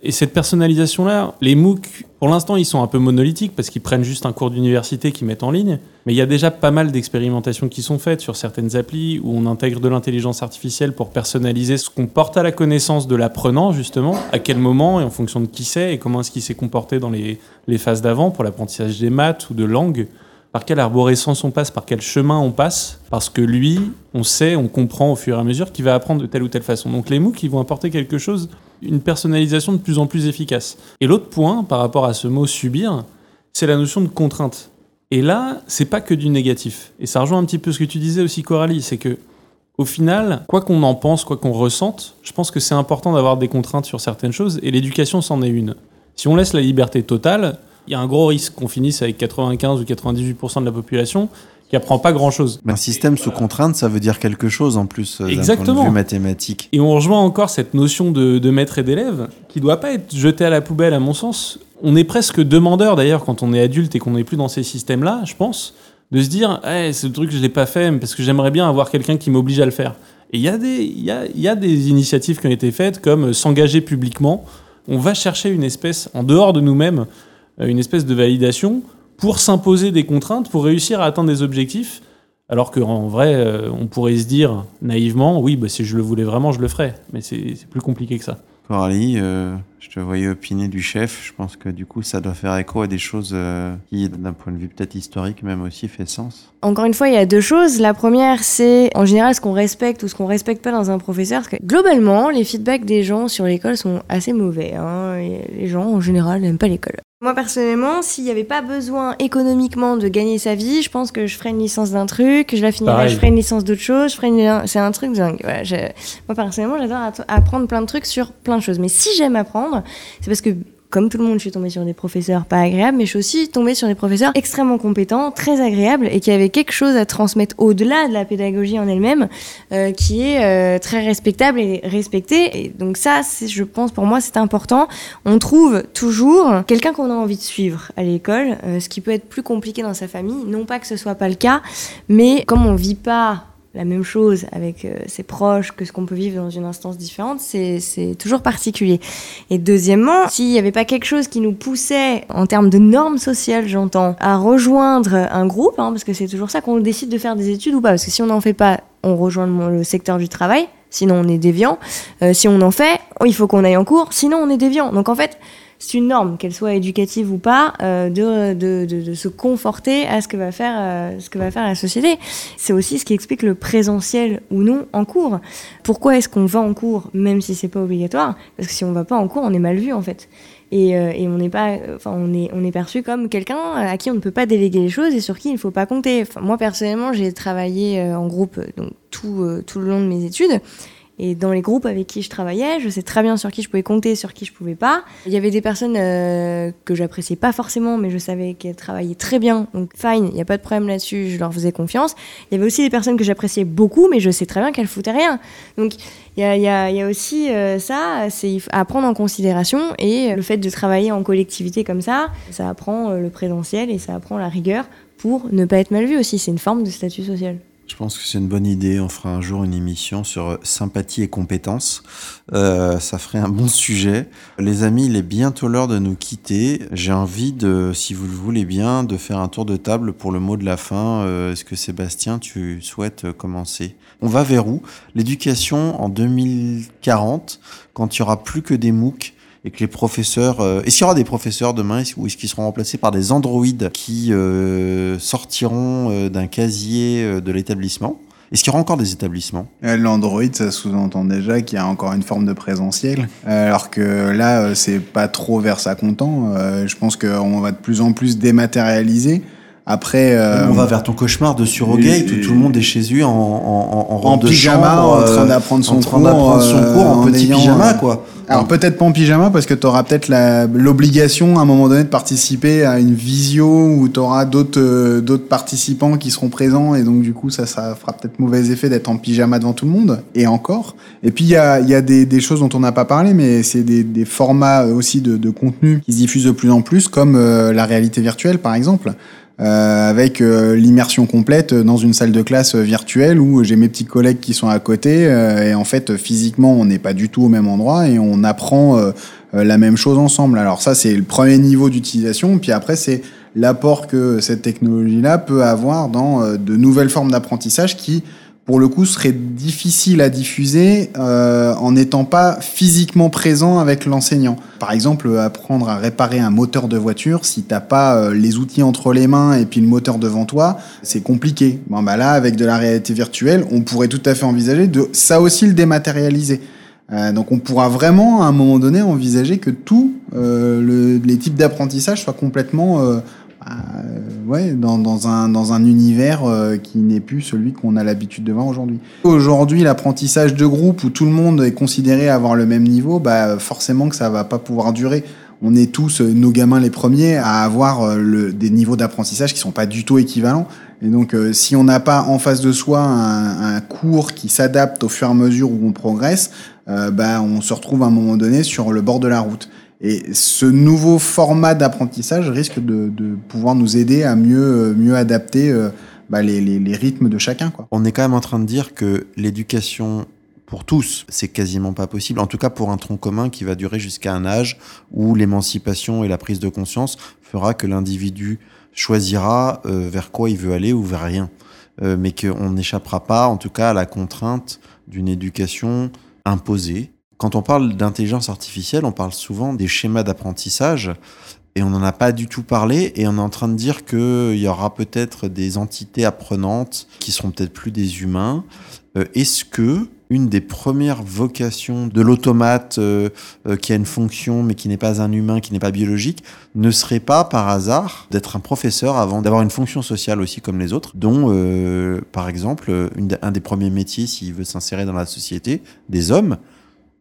Et cette personnalisation-là, les MOOC, pour l'instant, ils sont un peu monolithiques parce qu'ils prennent juste un cours d'université qu'ils mettent en ligne. Mais il y a déjà pas mal d'expérimentations qui sont faites sur certaines applis où on intègre de l'intelligence artificielle pour personnaliser ce qu'on porte à la connaissance de l'apprenant, justement, à quel moment et en fonction de qui c'est et comment est-ce qu'il s'est comporté dans les, les phases d'avant pour l'apprentissage des maths ou de langue par quelle arborescence on passe, par quel chemin on passe, parce que lui, on sait, on comprend au fur et à mesure qu'il va apprendre de telle ou telle façon. Donc les MOOC, ils vont apporter quelque chose, une personnalisation de plus en plus efficace. Et l'autre point, par rapport à ce mot subir, c'est la notion de contrainte. Et là, c'est pas que du négatif. Et ça rejoint un petit peu ce que tu disais aussi, Coralie, c'est que au final, quoi qu'on en pense, quoi qu'on ressente, je pense que c'est important d'avoir des contraintes sur certaines choses, et l'éducation c'en est une. Si on laisse la liberté totale, il y a un gros risque qu'on finisse avec 95 ou 98% de la population qui apprend pas grand chose. Un système sous contrainte, ça veut dire quelque chose en plus euh, d'un Exactement. point de vue mathématique. Et on rejoint encore cette notion de, de maître et d'élève qui doit pas être jetée à la poubelle, à mon sens. On est presque demandeur d'ailleurs quand on est adulte et qu'on n'est plus dans ces systèmes-là, je pense, de se dire, hey, ce truc je l'ai pas fait parce que j'aimerais bien avoir quelqu'un qui m'oblige à le faire. Et il y, a des- il y, a, il y a des initiatives qui ont été faites comme euh, s'engager publiquement. On va chercher une espèce, en dehors de nous-mêmes, euh, une espèce de validation pour s'imposer des contraintes, pour réussir à atteindre des objectifs. Alors qu'en vrai, euh, on pourrait se dire naïvement, oui, bah, si je le voulais vraiment, je le ferais. Mais c'est plus compliqué que ça. Coralie, euh, je te voyais opiner du chef. Je pense que du coup, ça doit faire écho à des choses euh, qui, d'un point de vue peut-être historique, même aussi, fait sens. Encore une fois, il y a deux choses. La première, c'est en général ce qu'on respecte ou ce qu'on respecte pas dans un professeur. Parce que globalement, les feedbacks des gens sur l'école sont assez mauvais. hein. Et Les gens, en général, n'aiment pas l'école. Moi, personnellement, s'il n'y avait pas besoin économiquement de gagner sa vie, je pense que je ferais une licence d'un truc, je la finirais, Pareil. je ferais une licence d'autre chose, je ferais une... C'est un truc dingue. Voilà, je- Moi, personnellement, j'adore apprendre plein de trucs sur plein de choses. Mais si j'aime apprendre, c'est parce que comme tout le monde, je suis tombée sur des professeurs pas agréables, mais je suis aussi tombée sur des professeurs extrêmement compétents, très agréables et qui avaient quelque chose à transmettre au-delà de la pédagogie en elle-même, euh, qui est euh, très respectable et respecté. Et donc ça, je pense, pour moi, c'est important. On trouve toujours quelqu'un qu'on a envie de suivre à l'école, euh, ce qui peut être plus compliqué dans sa famille. Non pas que ce soit pas le cas, mais comme on vit pas la même chose avec euh, ses proches que ce qu'on peut vivre dans une instance différente, c'est toujours particulier. Et deuxièmement, s'il n'y avait pas quelque chose qui nous poussait, en termes de normes sociales, j'entends, à rejoindre un groupe, hein, parce que c'est toujours ça qu'on décide de faire des études ou pas, parce que si on n'en fait pas, on rejoint le, le secteur du travail, sinon on est déviant. Euh, si on en fait, il faut qu'on aille en cours, sinon on est déviant. Donc en fait, c'est une norme, qu'elle soit éducative ou pas, euh, de, de, de, se conforter à ce que va faire, euh, ce que va faire la société. C'est aussi ce qui explique le présentiel ou non en cours. Pourquoi est-ce qu'on va en cours, même si c'est pas obligatoire? Parce que si on va pas en cours, on est mal vu en fait. Et, euh, et on n'est pas, enfin on est, on est perçu comme quelqu'un à qui on ne peut pas déléguer les choses et sur qui il ne faut pas compter. Moi personnellement, j'ai travaillé en groupe donc tout, tout le long de mes études. Et dans les groupes avec qui je travaillais, je sais très bien sur qui je pouvais compter, sur qui je pouvais pas. Il y avait des personnes euh, que j'appréciais pas forcément, mais je savais qu'elles travaillaient très bien. Donc fine, il n'y a pas de problème là-dessus, je leur faisais confiance. Il y avait aussi des personnes que j'appréciais beaucoup, mais je sais très bien qu'elles foutaient rien. Donc il y a, aussi euh, ça, c'est à prendre en considération. Et le fait de travailler en collectivité comme ça, ça apprend euh, le présentiel et ça apprend la rigueur pour ne pas être mal vu aussi. C'est une forme de statut social. Je pense que c'est une bonne idée. On fera un jour une émission sur euh, sympathie et compétences. Euh, ça ferait un bon sujet. Les amis, il est bientôt l'heure de nous quitter. J'ai envie de, si vous le voulez bien, de faire un tour de table pour le mot de la fin. Euh, Est-ce que Sébastien, tu souhaites euh, commencer? On va vers où? L'éducation en 2040, quand il y aura plus que des MOOC et que les professeurs... euh, Est-ce qu'il y aura des professeurs demain ou est-ce qu'ils seront remplacés par des androïdes qui euh, sortiront euh, d'un casier de l'établissement? Est-ce qu'il y aura encore des établissements? L'Android, ça sous-entend déjà qu'il y a encore une forme de présentiel, alors que là, c'est pas trop vers ça qu'on tend. Je pense qu'on va de plus en plus dématérialiser. Après, euh, On va vers ton cauchemar de surrogate où tout le monde est chez lui en, en, en, en en de pyjama, chambre, en train euh, d'apprendre son cours, son euh, cours en, petit ayant, pyjama, euh, quoi. Alors peut-être pas en pyjama parce que tu auras peut-être l'obligation à un moment donné de participer à une visio où tu auras d'autres euh, d'autres participants qui seront présents et donc du coup ça, ça fera peut-être mauvais effet d'être en pyjama devant tout le monde et encore. Et puis il y a, il y a des, des choses dont on n'a pas parlé mais c'est des, des formats aussi de, de contenu qui se diffusent de plus en plus comme euh, la réalité virtuelle par exemple. Euh, avec euh, l'immersion complète dans une salle de classe euh, virtuelle où j'ai mes petits collègues qui sont à côté euh, et en fait physiquement on n'est pas du tout au même endroit et on apprend euh, euh, la même chose ensemble. Alors ça c'est le premier niveau d'utilisation puis après c'est l'apport que cette technologie-là peut avoir dans de nouvelles formes d'apprentissage qui pour le coup serait difficile à diffuser euh, en n'étant pas physiquement présent avec l'enseignant. Par exemple, euh, apprendre à réparer un moteur de voiture, si t'as pas euh, les outils entre les mains et puis le moteur devant toi, c'est compliqué. Bon bah là, avec de la réalité virtuelle, on pourrait tout à fait envisager de ça aussi le dématérialiser. Euh, donc on pourra vraiment à un moment donné envisager que tous le, les types d'apprentissage soient complètement euh, euh, ouais, dans, dans, un, dans un univers euh, qui n'est plus celui qu'on a l'habitude de voir aujourd'hui. Aujourd'hui, l'apprentissage de groupe où tout le monde est considéré avoir le même niveau, bah, forcément que ça va pas pouvoir durer. On est tous, euh, nos gamins les premiers, à avoir euh, le, des niveaux d'apprentissage qui sont pas du tout équivalents. Et donc, euh, si on n'a pas en face de soi un, un cours qui s'adapte au fur et à mesure où on progresse, euh, bah, on se retrouve à un moment donné sur le bord de la route. Et ce nouveau format d'apprentissage risque de, pouvoir nous aider à mieux, mieux adapter euh, bah, les, rythmes de chacun. On est quand même en train de dire que l'éducation pour tous, c'est quasiment pas possible. En tout cas, pour un tronc commun qui va durer jusqu'à un âge où l'émancipation et la prise de conscience fera que l'individu choisira euh, vers quoi il veut aller ou vers rien. Euh, mais qu'on n'échappera pas, en tout cas, à la contrainte d'une éducation imposée. Quand on parle d'intelligence artificielle, on parle souvent des schémas d'apprentissage et on n'en a pas du tout parlé et on est en train de dire qu'il y aura peut-être des entités apprenantes qui seront peut-être plus des humains. Euh, Est-ce que une des premières vocations de l'automate euh, euh, qui a une fonction mais qui n'est pas un humain, qui n'est pas biologique, ne serait pas par hasard d'être un professeur avant d'avoir une fonction sociale aussi comme les autres, dont par exemple un des premiers métiers s'il veut s'insérer dans la société des hommes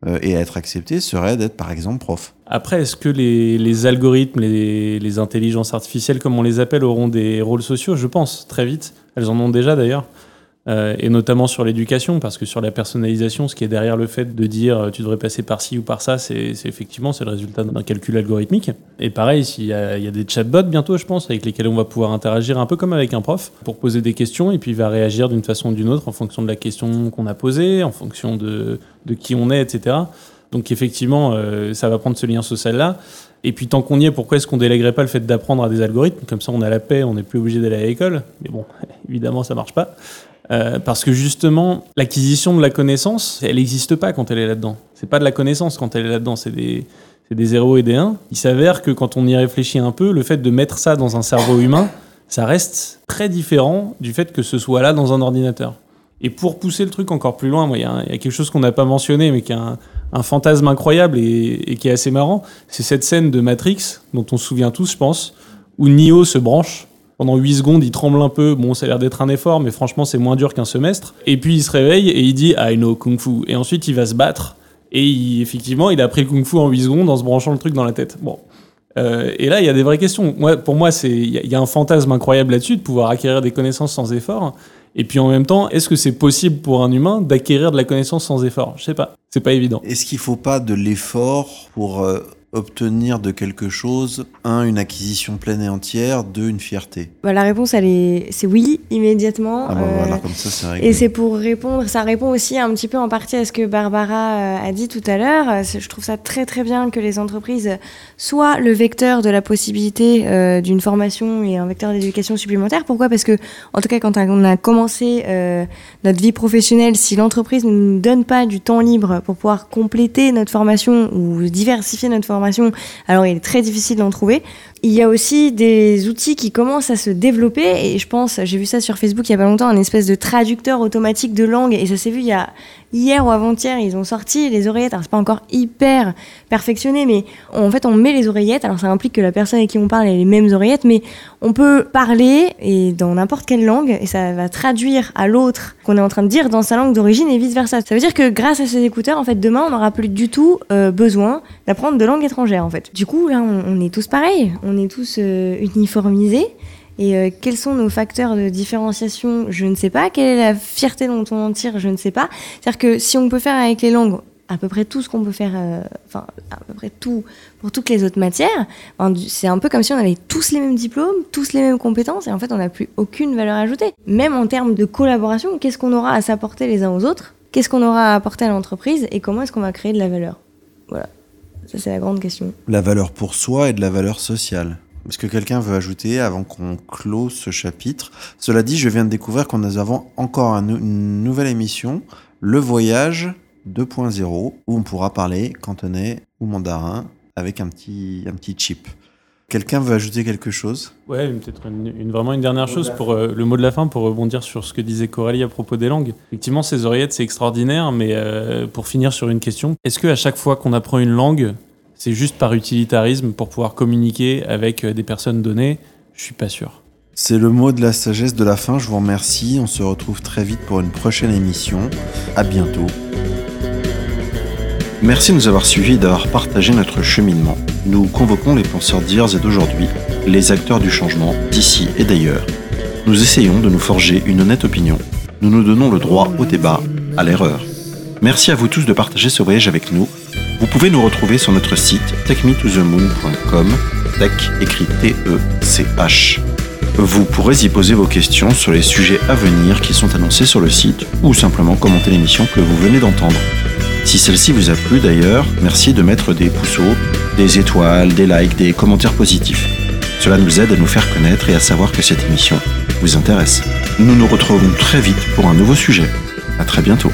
euh, et être accepté serait d'être par exemple prof. Après, est-ce que les, algorithmes, les intelligences artificielles comme on les appelle, auront des rôles sociaux? Je pense, très vite. Elles en ont déjà d'ailleurs. Euh, et notamment sur l'éducation, parce que sur la personnalisation, ce qui est derrière le fait de dire euh, tu devrais passer par ci ou par ça, c'est effectivement c'est le résultat d'un calcul algorithmique. Et pareil, il y, y a des chatbots bientôt, je pense, avec lesquels on va pouvoir interagir un peu comme avec un prof, pour poser des questions, et puis il va réagir d'une façon ou d'une autre en fonction de la question qu'on a posée, en fonction de, de qui on est, etc. Donc effectivement, euh, ça va prendre ce lien social-là. Et puis tant qu'on y est, pourquoi est-ce qu'on délèguerait pas le fait d'apprendre à des algorithmes? Comme ça, on a la paix, on n'est plus obligé d'aller à l'école. Mais bon, évidemment, ça marche pas. Euh, parce que justement, l'acquisition de la connaissance, elle n'existe pas quand elle est là-dedans. C'est pas de la connaissance quand elle est là-dedans, c'est des, des 0 et des 1. Il s'avère que quand on y réfléchit un peu, le fait de mettre ça dans un cerveau humain, ça reste très différent du fait que ce soit là dans un ordinateur. Et pour pousser le truc encore plus loin, il y, y, a quelque chose qu'on n'a pas mentionné, mais qui est un, un fantasme incroyable et, qui est assez marrant. C'est cette scène de Matrix, dont on se souvient tous, je pense, où Neo se branche pendant 8 secondes, il tremble un peu. Bon, ça a l'air d'être un effort, mais franchement, c'est moins dur qu'un semestre. Et puis, il se réveille et il dit I know Kung Fu. Et ensuite, il va se battre. Et effectivement, il a appris le Kung Fu en 8 secondes en se branchant le truc dans la tête. Bon. Euh, et là, il y a des vraies questions. Moi, pour moi, il y, y, a un fantasme incroyable là-dessus de pouvoir acquérir des connaissances sans effort. Et puis en même temps, est-ce que c'est possible pour un humain d'acquérir de la connaissance sans effort? Je sais pas. C'est pas évident. Est-ce qu'il faut pas de l'effort pour euh, obtenir de quelque chose, un, une acquisition pleine et entière, deux, une fierté bah, La réponse, elle est, c'est oui, immédiatement. Ah bah, euh, voilà, comme ça, c'est réglé. Et c'est pour répondre, ça répond aussi un petit peu en partie à ce que Barbara euh, a dit tout à l'heure. Je trouve ça très très bien que les entreprises soient le vecteur de la possibilité euh, d'une formation et un vecteur d'éducation supplémentaire. Pourquoi? Parce que, en tout cas, quand on a commencé euh, notre vie professionnelle, si l'entreprise ne nous donne pas du temps libre pour pouvoir compléter notre formation ou diversifier notre formation, alors il est très difficile d'en trouver. Il y a aussi des outils qui commencent à se développer et je pense, j'ai vu ça sur Facebook il y a pas longtemps, un espèce de traducteur automatique de langue et ça s'est vu il y a hier ou avant-hier, ils ont sorti les oreillettes. Alors c'est pas encore hyper perfectionné, mais en fait on met les oreillettes. Alors ça implique que la personne avec qui on parle ait les mêmes oreillettes, mais on peut parler et dans n'importe quelle langue et ça va traduire à l'autre qu'on est en train de dire dans sa langue d'origine et vice versa. Ça veut dire que grâce à ces écouteurs, en fait demain on n'aura plus du tout euh, besoin d'apprendre de langue étrangère en fait. Du coup là on, on est tous pareils, on est tous euh, uniformisés. Et euh, quels sont nos facteurs de différenciation Je ne sais pas. Quelle est la fierté dont on en tire Je ne sais pas. C'est-à-dire que si on peut faire avec les langues à peu près tout ce qu'on peut faire, euh, enfin à peu près tout pour toutes les autres matières, c'est un peu comme si on avait tous les mêmes diplômes, tous les mêmes compétences, et en fait on n'a plus aucune valeur ajoutée. Même en termes de collaboration, qu'est-ce qu'on aura à s'apporter les uns aux autres? Qu'est-ce qu'on aura à apporter à l'entreprise Et comment est-ce qu'on va créer de la valeur? Voilà, c'est la grande question. La valeur pour soi et de la valeur sociale. Est-ce que quelqu'un veut ajouter avant qu'on close ce chapitre? Cela dit, je viens de découvrir qu'on nous avons encore un, une nouvelle émission, Le Voyage 2.0, où on pourra parler cantonais ou mandarin avec un petit, un petit chip. Quelqu'un veut ajouter quelque chose Ouais, peut-être une, une, vraiment une dernière chose pour euh, le mot de la fin, pour rebondir sur ce que disait Coralie à propos des langues. Effectivement, ces oreillettes, c'est extraordinaire, mais euh, pour finir sur une question, est-ce que à chaque fois qu'on apprend une langue, c'est juste par utilitarisme pour pouvoir communiquer avec des personnes données? Je suis pas sûr. C'est le mot de la sagesse de la fin. Je vous remercie. On se retrouve très vite pour une prochaine émission. À bientôt. Merci de nous avoir suivis et d'avoir partagé notre cheminement. Nous convoquons les penseurs d'hier et d'aujourd'hui, les acteurs du changement d'ici et d'ailleurs. Nous essayons de nous forger une honnête opinion. Nous nous donnons le droit au débat, à l'erreur. Merci à vous tous de partager ce voyage avec nous. Vous pouvez nous retrouver sur notre site techmetothemoon.com, tech écrit T-E-C-H. Vous pourrez y poser vos questions sur les sujets à venir qui sont annoncés sur le site ou simplement commenter l'émission que vous venez d'entendre. Si celle-ci vous a plu d'ailleurs, merci de mettre des pouceaux, des étoiles, des likes, des commentaires positifs. Cela nous aide à nous faire connaître et à savoir que cette émission vous intéresse. Nous nous retrouvons très vite pour un nouveau sujet. À très bientôt.